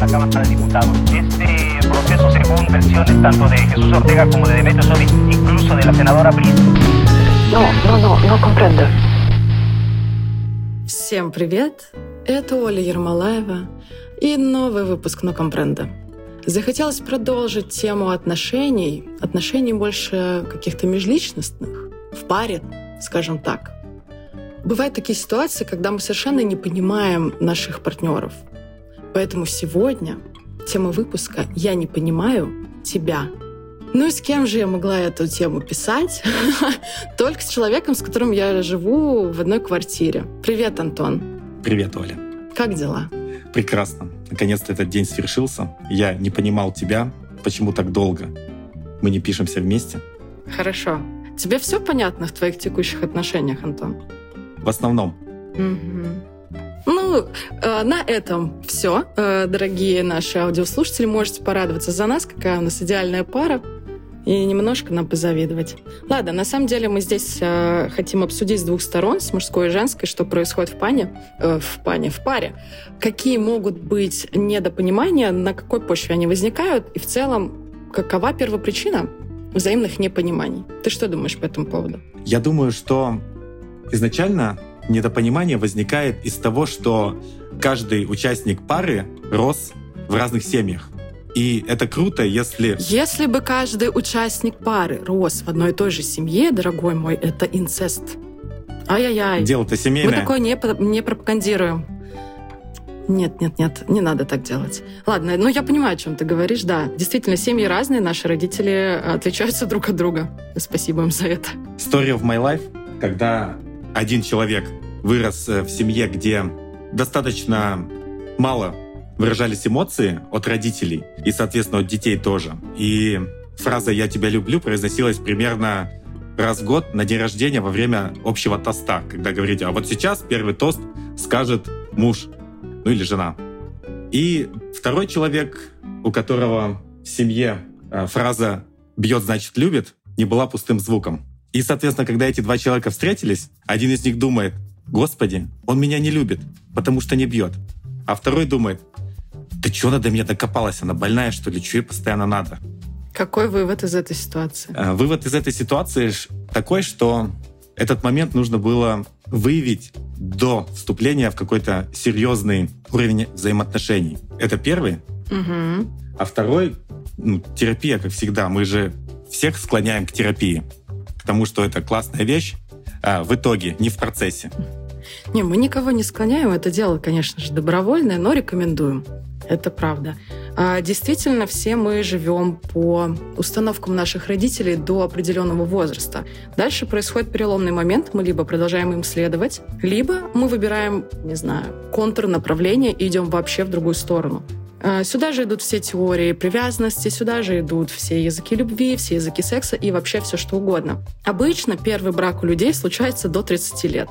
la Cámara de Diputados. Este proceso, según versiones tanto de Jesús Ortega como de Demetrio Sodi, incluso de la senadora Briz. No, no, no, no comprendo. Всем привет! Это Оля Ермолаева и новый выпуск «Но компренда». Захотелось продолжить тему отношений, отношений больше каких-то межличностных, в паре, скажем так. Бывают такие ситуации, когда мы совершенно не понимаем наших партнеров. Поэтому сегодня тема выпуска «Я не понимаю тебя». Ну и с кем же я могла эту тему писать? Только с человеком, с которым я живу в одной квартире. Привет, Антон. Привет, Оля. Как дела? Прекрасно. Наконец-то этот день свершился. Я не понимал тебя, почему так долго. Мы не пишемся вместе. Хорошо. Тебе все понятно в твоих текущих отношениях, Антон? В основном. Угу. Ну, э, на этом все, э, дорогие наши аудиослушатели. Можете порадоваться за нас, какая у нас идеальная пара и немножко нам позавидовать. Ладно, на самом деле мы здесь э, хотим обсудить с двух сторон, с мужской и женской, что происходит в пане, э, в пане, в паре. Какие могут быть недопонимания, на какой почве они возникают, и в целом, какова первопричина взаимных непониманий. Ты что думаешь по этому поводу? Я думаю, что изначально недопонимание возникает из того, что каждый участник пары рос в разных семьях. И это круто, если... Если бы каждый участник пары рос в одной и той же семье, дорогой мой, это инцест. Ай-яй-яй. Дело-то семейное. Мы такое не, не пропагандируем. Нет, нет, нет, не надо так делать. Ладно, ну я понимаю, о чем ты говоришь, да. Действительно, семьи разные, наши родители отличаются друг от друга. Спасибо им за это. Story of my life, когда один человек вырос э, в семье, где достаточно мало выражались эмоции от родителей и, соответственно, от детей тоже. И фраза «я тебя люблю» произносилась примерно раз в год на день рождения во время общего тоста, когда говорите, а вот сейчас первый тост скажет муж, ну или жена. И второй человек, у которого в семье э, фраза «бьет, значит, любит», не была пустым звуком. И, соответственно, когда эти два человека встретились, один из них думает, «Господи, он меня не любит, потому что не бьет». А второй думает, ты что она до меня докопалась? Она больная, что ли? Чего ей постоянно надо? Какой вывод из этой ситуации? Э, вывод из этой ситуации такой, что этот момент нужно было выявить до вступления в какой-то серьезный уровень взаимоотношений. Это первый. Угу. А второй, ну, терапия, как всегда. Мы же всех склоняем к терапии, тому, что это классная вещь, а в итоге, не в процессе. Не, мы никого не склоняем. Это дело, конечно же, добровольное, но рекомендуем. Это правда. А, действительно, все мы живем по установкам наших родителей до определенного возраста. Дальше происходит переломный момент, мы либо продолжаем им следовать, либо мы выбираем, не знаю, контур направления и идем вообще в другую сторону. А, сюда же идут все теории привязанности, сюда же идут все языки любви, все языки секса и вообще все что угодно. Обычно первый брак у людей случается до 30 лет.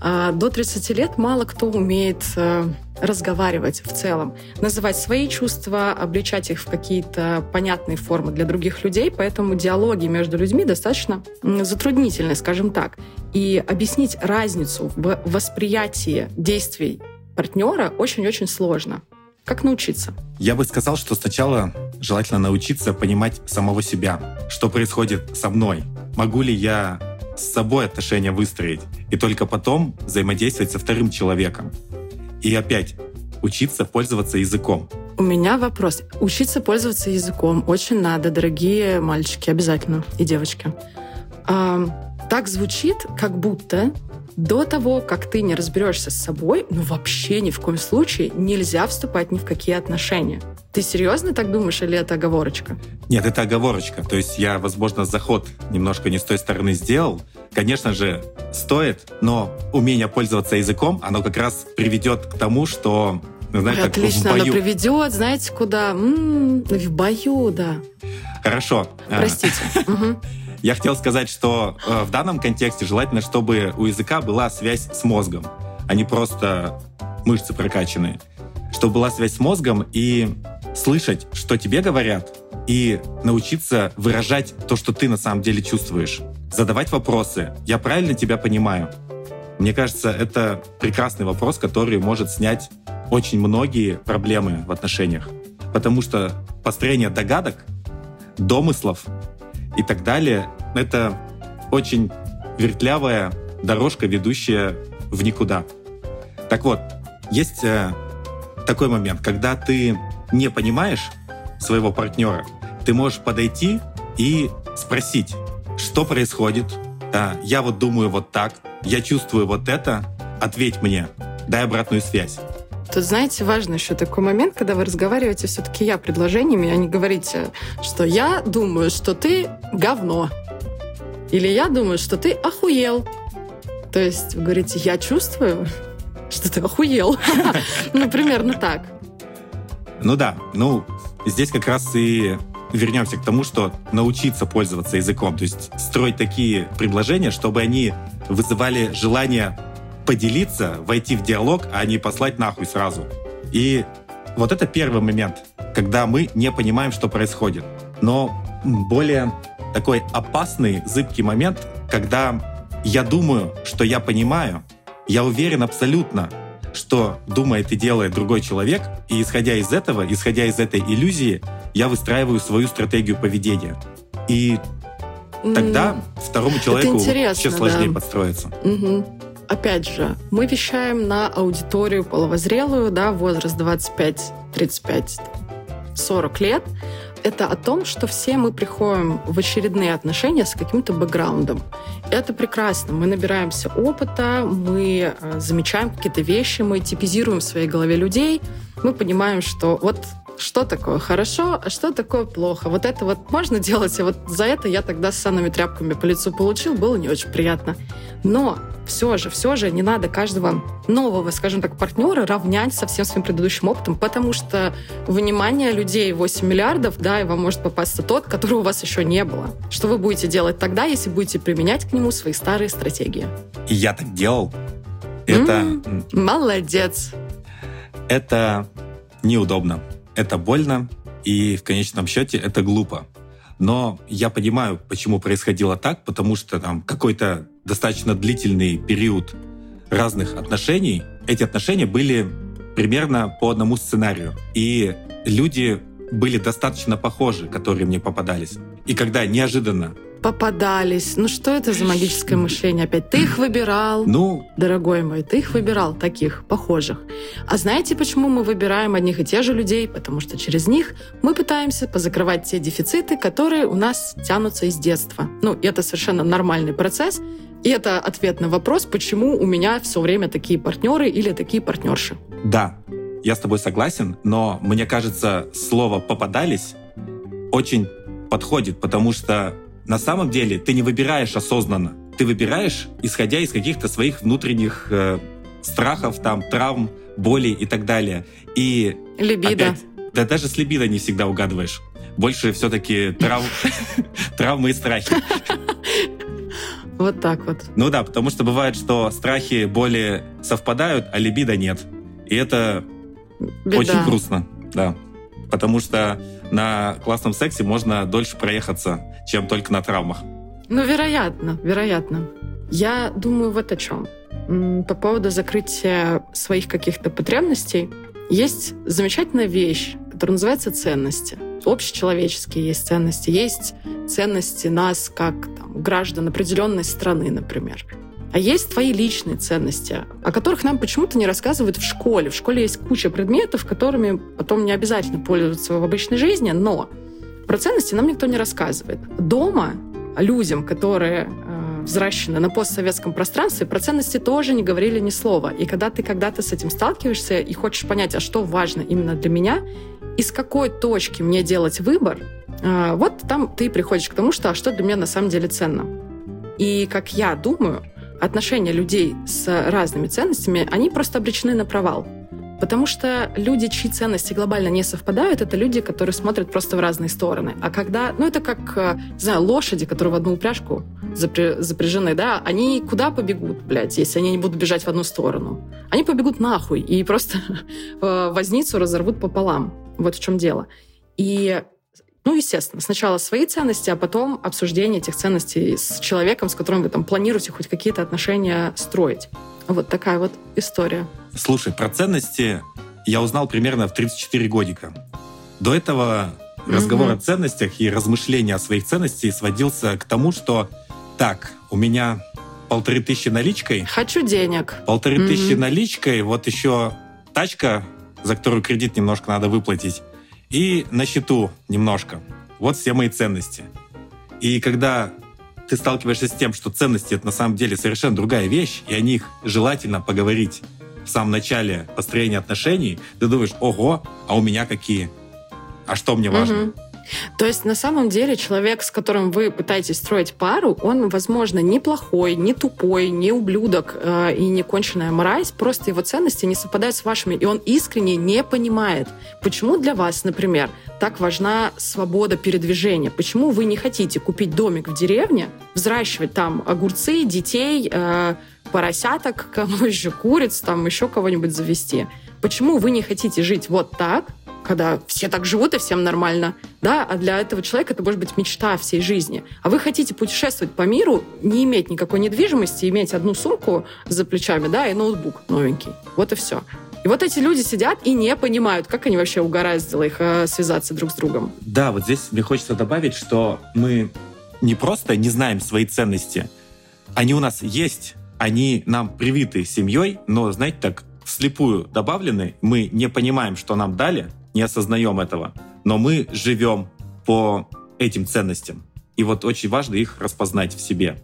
А до 30 лет мало кто умеет э, разговаривать в целом, называть свои чувства, обличать их в какие-то понятные формы для других людей, поэтому диалоги между людьми достаточно затруднительны, скажем так. И объяснить разницу в восприятии действий партнера очень-очень сложно. Как научиться? Я бы сказал, что сначала желательно научиться понимать самого себя, что происходит со мной. Могу ли я с собой отношения выстроить, и только потом взаимодействовать со вторым человеком. И опять учиться пользоваться языком. У меня вопрос. Учиться пользоваться языком очень надо, дорогие мальчики, обязательно, и девочки. А, так звучит, как будто до того, как ты не разберешься с собой, ну вообще ни в коем случае нельзя вступать ни в какие отношения. Ты серьезно так думаешь, или это оговорочка? Нет, это оговорочка. То есть я, возможно, заход немножко не с той стороны сделал. Конечно же, стоит, но умение пользоваться языком, оно как раз приведет к тому, что ну, знаете, Ой, отлично, оно приведет, знаете, куда? М-м, в бою, да. Хорошо. Простите. Я хотел сказать, что э, в данном контексте желательно, чтобы у языка была связь с мозгом, а не просто мышцы прокачанные. Чтобы была связь с мозгом и слышать, что тебе говорят, и научиться выражать то, что ты на самом деле чувствуешь. Задавать вопросы. Я правильно тебя понимаю? Мне кажется, это прекрасный вопрос, который может снять очень многие проблемы в отношениях. Потому что построение догадок, домыслов и так далее — это очень вертлявая дорожка, ведущая в никуда. Так вот, есть э, такой момент, когда ты не понимаешь своего партнера, ты можешь подойти и спросить, что происходит. А, я вот думаю вот так, я чувствую вот это, ответь мне, дай обратную связь. Тут, знаете, важно еще такой момент, когда вы разговариваете все-таки я предложениями, а не говорите, что я думаю, что ты говно. Или я думаю, что ты охуел. То есть вы говорите, я чувствую, что ты охуел. Ну, примерно так. Ну да, ну здесь как раз и вернемся к тому, что научиться пользоваться языком, то есть строить такие предложения, чтобы они вызывали желание поделиться, войти в диалог, а не послать нахуй сразу. И вот это первый момент, когда мы не понимаем, что происходит. Но более такой опасный, зыбкий момент, когда я думаю, что я понимаю, я уверен абсолютно, что думает и делает другой человек, и исходя из этого, исходя из этой иллюзии, я выстраиваю свою стратегию поведения. И тогда второму человеку еще сложнее да. подстроиться. Угу. Опять же, мы вещаем на аудиторию половозрелую, да, возраст 25, 35, 40 лет это о том, что все мы приходим в очередные отношения с каким-то бэкграундом. Это прекрасно. Мы набираемся опыта, мы э, замечаем какие-то вещи, мы типизируем в своей голове людей, мы понимаем, что вот что такое хорошо, а что такое плохо. Вот это вот можно делать, и вот за это я тогда с санными тряпками по лицу получил, было не очень приятно. Но все же, все же не надо каждого нового, скажем так, партнера равнять со всем своим предыдущим опытом, потому что внимание людей 8 миллиардов, да, и вам может попасться тот, которого у вас еще не было. Что вы будете делать тогда, если будете применять к нему свои старые стратегии? И я так делал. Это... М-м, молодец. Это неудобно, это больно, и в конечном счете это глупо. Но я понимаю, почему происходило так, потому что там какой-то достаточно длительный период разных отношений, эти отношения были примерно по одному сценарию. И люди были достаточно похожи, которые мне попадались. И когда неожиданно попадались. Ну что это за магическое мышление опять? Ты их выбирал, ну, дорогой мой, ты их выбирал, таких, похожих. А знаете, почему мы выбираем одних и тех же людей? Потому что через них мы пытаемся позакрывать те дефициты, которые у нас тянутся из детства. Ну, это совершенно нормальный процесс. И это ответ на вопрос, почему у меня все время такие партнеры или такие партнерши. Да, я с тобой согласен, но мне кажется, слово «попадались» очень подходит, потому что на самом деле ты не выбираешь осознанно. Ты выбираешь, исходя из каких-то своих внутренних э, страхов, там, травм, болей и так далее. И Либидо. Опять, да даже с либидо не всегда угадываешь. Больше все-таки трав... травмы и страхи. Вот так вот. Ну да, потому что бывает, что страхи, боли совпадают, а либидо нет. И это Беда. очень грустно, да. Потому что на классном сексе можно дольше проехаться, чем только на травмах. Ну, вероятно, вероятно. Я думаю вот о чем. По поводу закрытия своих каких-то потребностей есть замечательная вещь, которая называется ценности. Общечеловеческие есть ценности. Есть ценности нас как там, граждан определенной страны, например. А есть твои личные ценности, о которых нам почему-то не рассказывают в школе. В школе есть куча предметов, которыми потом не обязательно пользоваться в обычной жизни, но про ценности нам никто не рассказывает. Дома людям, которые э, взращены на постсоветском пространстве, про ценности тоже не говорили ни слова. И когда ты когда-то с этим сталкиваешься и хочешь понять, а что важно именно для меня, из какой точки мне делать выбор, э, вот там ты приходишь к тому, что а что для меня на самом деле ценно. И как я думаю, отношения людей с разными ценностями, они просто обречены на провал. Потому что люди, чьи ценности глобально не совпадают, это люди, которые смотрят просто в разные стороны. А когда, ну это как, э, не знаю, лошади, которые в одну упряжку запряжены, да, они куда побегут, блядь, если они не будут бежать в одну сторону? Они побегут нахуй и просто э, возницу разорвут пополам. Вот в чем дело. И ну, естественно, сначала свои ценности, а потом обсуждение этих ценностей с человеком, с которым вы там планируете хоть какие-то отношения строить. Вот такая вот история. Слушай, про ценности я узнал примерно в 34 годика. До этого разговор о ценностях и размышления о своих ценностях сводился к тому, что так, у меня полторы тысячи наличкой. Хочу денег. Полторы mm тысячи наличкой, вот еще тачка, за которую кредит немножко надо выплатить, и на счету немножко. Вот все мои ценности. И когда ты сталкиваешься с тем, что ценности это на самом деле совершенно другая вещь, и о них желательно поговорить в самом начале построения отношений, ты думаешь, ого, а у меня какие? А что мне важно? Угу. То есть на самом деле человек, с которым вы пытаетесь строить пару, он, возможно, не плохой, не тупой, не ублюдок э, и не конченая мразь, просто его ценности не совпадают с вашими, и он искренне не понимает, почему для вас, например, так важна свобода передвижения, почему вы не хотите купить домик в деревне, взращивать там огурцы, детей, э, поросяток, кому еще куриц, там еще кого-нибудь завести. Почему вы не хотите жить вот так, когда все так живут и всем нормально, да, а для этого человека это может быть мечта всей жизни. А вы хотите путешествовать по миру, не иметь никакой недвижимости, иметь одну сумку за плечами, да, и ноутбук новенький. Вот и все. И вот эти люди сидят и не понимают, как они вообще угораздило их э, связаться друг с другом. Да, вот здесь мне хочется добавить, что мы не просто не знаем свои ценности, они у нас есть, они нам привиты семьей, но, знаете, так вслепую добавлены, мы не понимаем, что нам дали, не осознаем этого, но мы живем по этим ценностям. И вот очень важно их распознать в себе.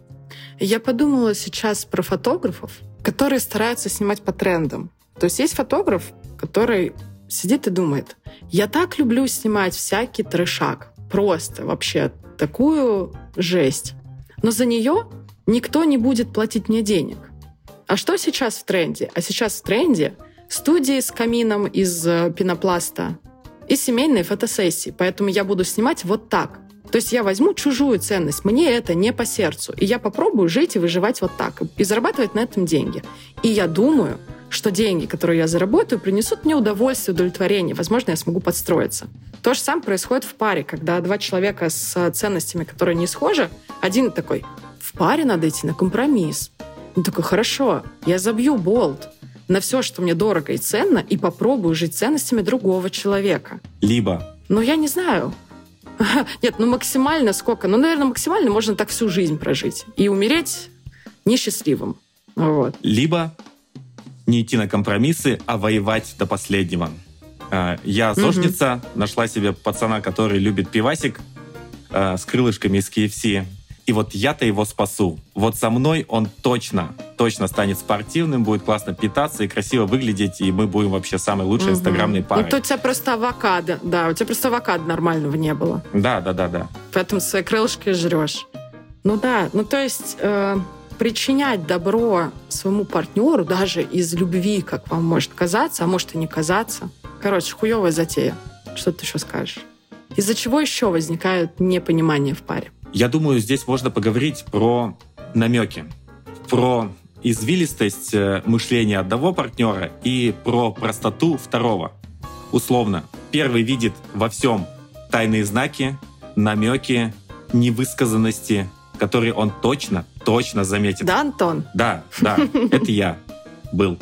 Я подумала сейчас про фотографов, которые стараются снимать по трендам. То есть есть фотограф, который сидит и думает, я так люблю снимать всякий трешак, просто вообще такую жесть. Но за нее никто не будет платить мне денег. А что сейчас в тренде? А сейчас в тренде студии с камином из э, пенопласта и семейные фотосессии. Поэтому я буду снимать вот так. То есть я возьму чужую ценность, мне это не по сердцу, и я попробую жить и выживать вот так, и зарабатывать на этом деньги. И я думаю, что деньги, которые я заработаю, принесут мне удовольствие, удовлетворение. Возможно, я смогу подстроиться. То же самое происходит в паре, когда два человека с ценностями, которые не схожи, один такой, в паре надо идти на компромисс. Он такой, хорошо, я забью болт на все, что мне дорого и ценно, и попробую жить ценностями другого человека. Либо. Ну, я не знаю. Нет, ну максимально сколько? Ну, наверное, максимально можно так всю жизнь прожить. И умереть несчастливым. Вот. Либо не идти на компромиссы, а воевать до последнего. А, я зожница, угу. нашла себе пацана, который любит пивасик э, с крылышками из KFC. И вот я-то его спасу. Вот со мной он точно, точно станет спортивным, будет классно питаться и красиво выглядеть, и мы будем вообще самой лучшей угу. инстаграмной парой. Ну, у тебя просто авокадо, да, у тебя просто авокадо нормального не было. Да, да, да, да. Поэтому свои крылышки жрешь. Ну да, ну то есть э, причинять добро своему партнеру даже из любви, как вам может казаться, а может и не казаться. Короче, хуевая затея. Что ты еще скажешь? Из-за чего еще возникает непонимание в паре? Я думаю, здесь можно поговорить про намеки, про извилистость э, мышления одного партнера и про простоту второго. Условно, первый видит во всем тайные знаки, намеки, невысказанности, которые он точно, точно заметит. Да, Антон? Да, да, это я был.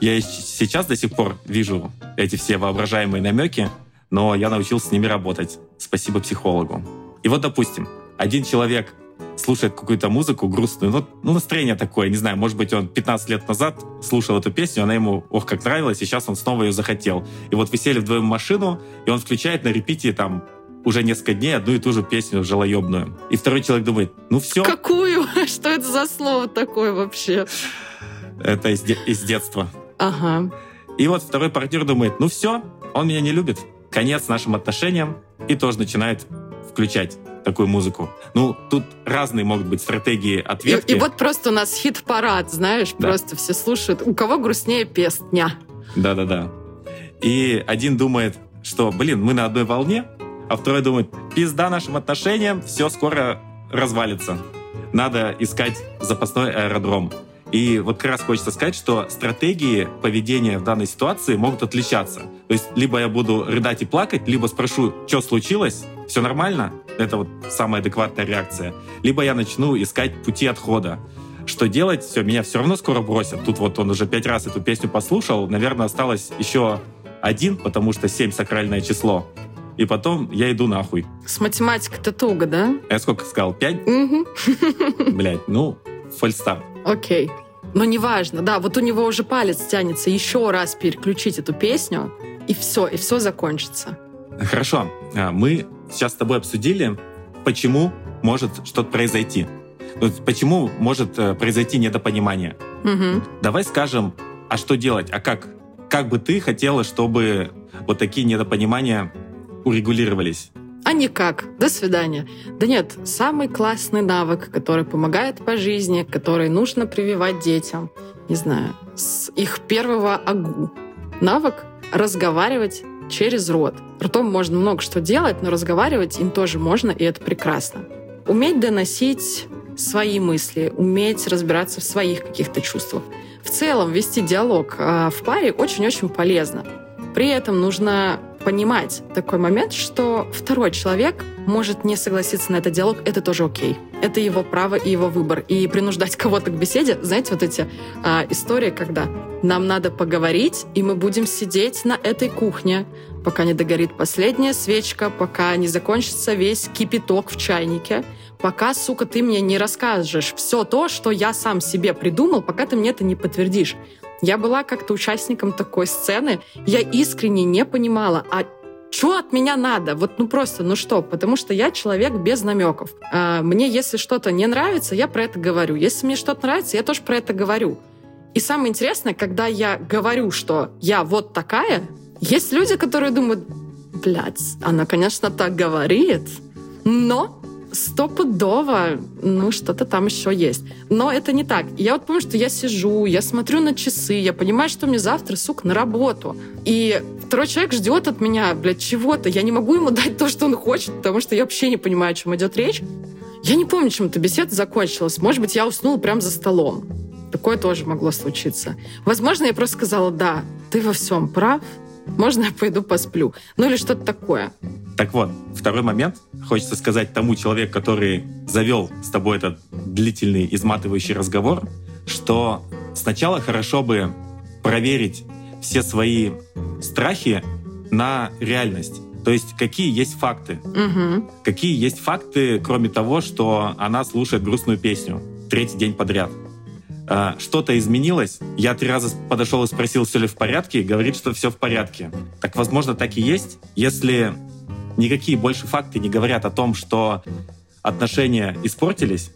Я сейчас до сих пор вижу эти все воображаемые намеки, но я научился с ними работать. Спасибо психологу. И вот, допустим, один человек слушает какую-то музыку грустную, ну, ну, настроение такое, не знаю, может быть, он 15 лет назад слушал эту песню, она ему, ох, как нравилась, и сейчас он снова ее захотел. И вот вы сели вдвоем в машину, и он включает на репите там уже несколько дней одну и ту же песню жалоебную. И второй человек думает, ну все. Какую? Что это за слово такое вообще? Это из, де- из детства. Ага. И вот второй партнер думает, ну все, он меня не любит. Конец нашим отношениям. И тоже начинает включать такую музыку. Ну, тут разные могут быть стратегии ответки. И, и вот просто у нас хит-парад, знаешь, да. просто все слушают. У кого грустнее песня? Да-да-да. И один думает, что, блин, мы на одной волне, а второй думает, пизда нашим отношениям, все скоро развалится. Надо искать запасной аэродром. И вот как раз хочется сказать, что стратегии поведения в данной ситуации могут отличаться. То есть либо я буду рыдать и плакать, либо спрошу, что случилось, все нормально, это вот самая адекватная реакция. Либо я начну искать пути отхода. Что делать? Все, меня все равно скоро бросят. Тут вот он уже пять раз эту песню послушал, наверное, осталось еще один, потому что 7 сакральное число, и потом я иду нахуй. С математикой-то туго, да? Я сколько сказал? 5? Угу. Блять, ну, фальстарт. Окей. Но неважно, да, вот у него уже палец тянется еще раз переключить эту песню, и все, и все закончится. Хорошо, а, мы сейчас с тобой обсудили, почему может что-то произойти. Почему может э, произойти недопонимание? Угу. Давай скажем, а что делать? А как? Как бы ты хотела, чтобы вот такие недопонимания урегулировались? А никак. До свидания. Да нет, самый классный навык, который помогает по жизни, который нужно прививать детям, не знаю, с их первого агу. Навык разговаривать через рот. Ртом можно много что делать, но разговаривать им тоже можно, и это прекрасно. Уметь доносить свои мысли, уметь разбираться в своих каких-то чувствах. В целом вести диалог а, в паре очень-очень полезно. При этом нужно понимать такой момент, что второй человек может не согласиться на этот диалог, это тоже окей. Это его право и его выбор. И принуждать кого-то к беседе, знаете, вот эти а, истории, когда нам надо поговорить, и мы будем сидеть на этой кухне, пока не догорит последняя свечка, пока не закончится весь кипяток в чайнике, пока, сука, ты мне не расскажешь все то, что я сам себе придумал, пока ты мне это не подтвердишь. Я была как-то участником такой сцены, я искренне не понимала, а что от меня надо? Вот ну просто, ну что? Потому что я человек без намеков. А, мне, если что-то не нравится, я про это говорю. Если мне что-то нравится, я тоже про это говорю. И самое интересное, когда я говорю, что я вот такая, есть люди, которые думают, блядь, она, конечно, так говорит, но стопудово, ну, что-то там еще есть. Но это не так. Я вот помню, что я сижу, я смотрю на часы, я понимаю, что мне завтра, сука, на работу. И второй человек ждет от меня, блядь, чего-то. Я не могу ему дать то, что он хочет, потому что я вообще не понимаю, о чем идет речь. Я не помню, чем эта беседа закончилась. Может быть, я уснула прямо за столом. Такое тоже могло случиться. Возможно, я просто сказала, да, ты во всем прав, можно я пойду посплю? Ну или что-то такое. Так вот, второй момент. Хочется сказать тому человеку, который завел с тобой этот длительный, изматывающий разговор, что сначала хорошо бы проверить все свои страхи на реальность. То есть какие есть факты? Угу. Какие есть факты, кроме того, что она слушает грустную песню третий день подряд? А, что-то изменилось. Я три раза подошел и спросил, все ли в порядке, говорит, что все в порядке. Так, возможно, так и есть. Если никакие больше факты не говорят о том, что отношения испортились,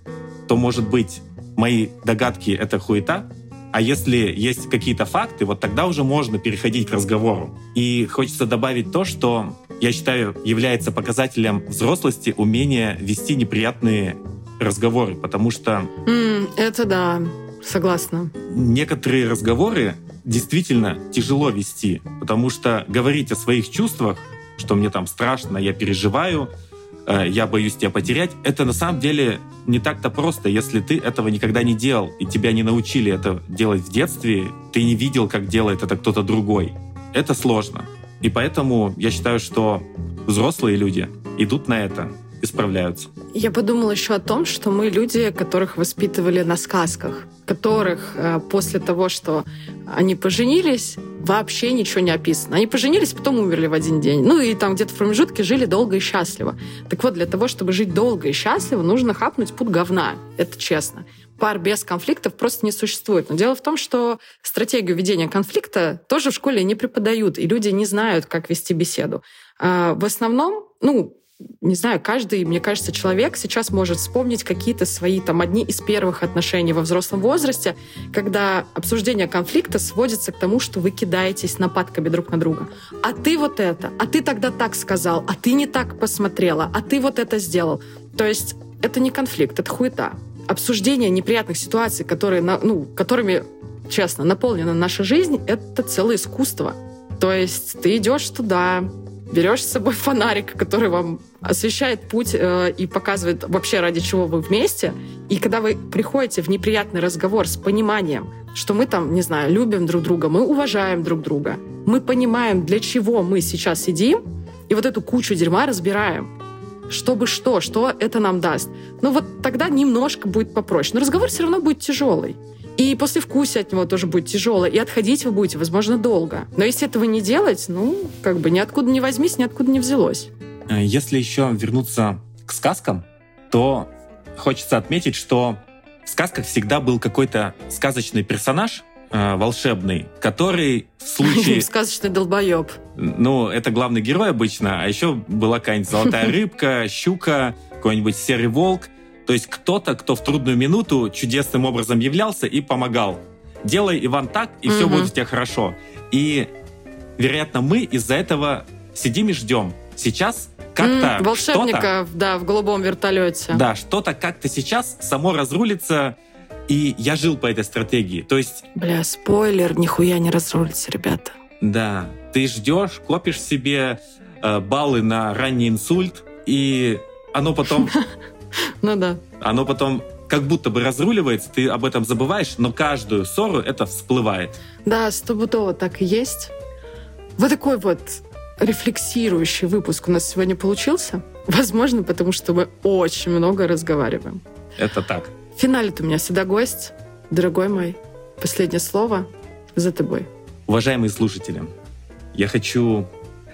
то, может быть, мои догадки — это хуета, а если есть какие-то факты, вот тогда уже можно переходить к разговору. И хочется добавить то, что я считаю является показателем взрослости умение вести неприятные разговоры, потому что... Mm, это да. Согласна. Некоторые разговоры действительно тяжело вести, потому что говорить о своих чувствах, что мне там страшно, я переживаю, э, я боюсь тебя потерять, это на самом деле не так-то просто, если ты этого никогда не делал, и тебя не научили это делать в детстве, ты не видел, как делает это кто-то другой. Это сложно. И поэтому я считаю, что взрослые люди идут на это и справляются. Я подумала еще о том, что мы люди, которых воспитывали на сказках, которых э, после того, что они поженились, вообще ничего не описано. Они поженились, потом умерли в один день. Ну и там где-то в промежутке жили долго и счастливо. Так вот, для того, чтобы жить долго и счастливо, нужно хапнуть путь говна. Это честно. Пар без конфликтов просто не существует. Но дело в том, что стратегию ведения конфликта тоже в школе не преподают, и люди не знают, как вести беседу. А в основном, ну, не знаю, каждый, мне кажется, человек сейчас может вспомнить какие-то свои там одни из первых отношений во взрослом возрасте, когда обсуждение конфликта сводится к тому, что вы кидаетесь нападками друг на друга. А ты вот это, а ты тогда так сказал, а ты не так посмотрела, а ты вот это сделал. То есть это не конфликт, это хуета. Обсуждение неприятных ситуаций, которые, ну, которыми, честно, наполнена наша жизнь, это целое искусство. То есть ты идешь туда, берешь с собой фонарик, который вам освещает путь э, и показывает вообще ради чего вы вместе. И когда вы приходите в неприятный разговор с пониманием, что мы там, не знаю, любим друг друга, мы уважаем друг друга, мы понимаем, для чего мы сейчас сидим, и вот эту кучу дерьма разбираем. Чтобы что, что это нам даст. Ну вот тогда немножко будет попроще. Но разговор все равно будет тяжелый. И после вкуса от него тоже будет тяжело. И отходить вы будете, возможно, долго. Но если этого не делать, ну, как бы ниоткуда не возьмись, ниоткуда не взялось. Э, если еще вернуться к сказкам, то хочется отметить, что в сказках всегда был какой-то сказочный персонаж, э, волшебный, который в случае... Сказочный долбоеб. Ну, это главный герой обычно, а еще была какая-нибудь золотая рыбка, щука, какой-нибудь серый волк. То есть кто-то, кто в трудную минуту чудесным образом являлся и помогал. Делай, Иван, так, и все будет у тебя хорошо. И, вероятно, мы из-за этого сидим и ждем. Сейчас как-то Волшебника, да, в голубом вертолете. Да, что-то как-то сейчас само разрулится, и я жил по этой стратегии. То есть... Бля, спойлер, нихуя не разрулится, ребята. Да, ты ждешь, копишь себе э, баллы на ранний инсульт, и оно потом... Ну да. Оно потом как будто бы разруливается, ты об этом забываешь, но каждую ссору это всплывает. Да, стопудово так и есть. Вот такой вот рефлексирующий выпуск у нас сегодня получился. Возможно, потому что мы очень много разговариваем. Это так. В финале у меня всегда гость. Дорогой мой, последнее слово за тобой. Уважаемые слушатели, я хочу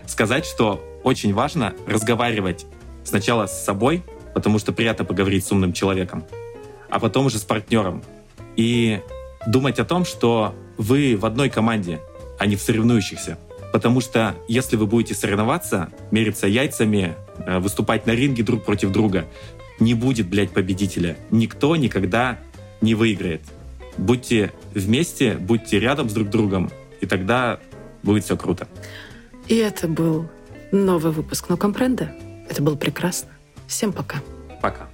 сказать, что очень важно разговаривать сначала с собой, потому что приятно поговорить с умным человеком, а потом уже с партнером. И думать о том, что вы в одной команде, а не в соревнующихся. Потому что если вы будете соревноваться, мериться яйцами, э, выступать на ринге друг против друга, не будет, блядь, победителя. Никто никогда не выиграет. Будьте вместе, будьте рядом с друг другом, и тогда будет все круто. И это был новый выпуск «Но компренде». Это было прекрасно. Всем пока. Пока.